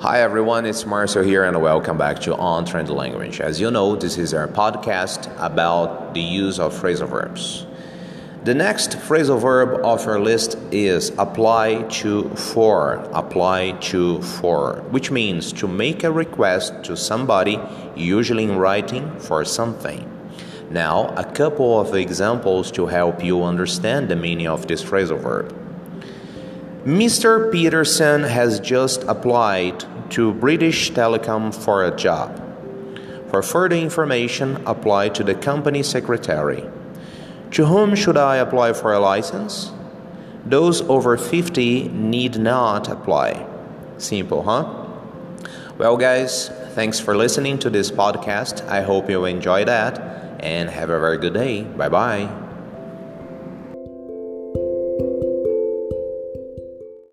Hi everyone, it's Marcel here and welcome back to On Trend Language. As you know, this is our podcast about the use of phrasal verbs. The next phrasal verb of our list is apply to for. Apply to for, which means to make a request to somebody, usually in writing, for something. Now, a couple of examples to help you understand the meaning of this phrasal verb. Mr. Peterson has just applied to British Telecom for a job. For further information, apply to the company secretary. To whom should I apply for a license? Those over 50 need not apply. Simple, huh? Well, guys, thanks for listening to this podcast. I hope you enjoy that and have a very good day. Bye bye.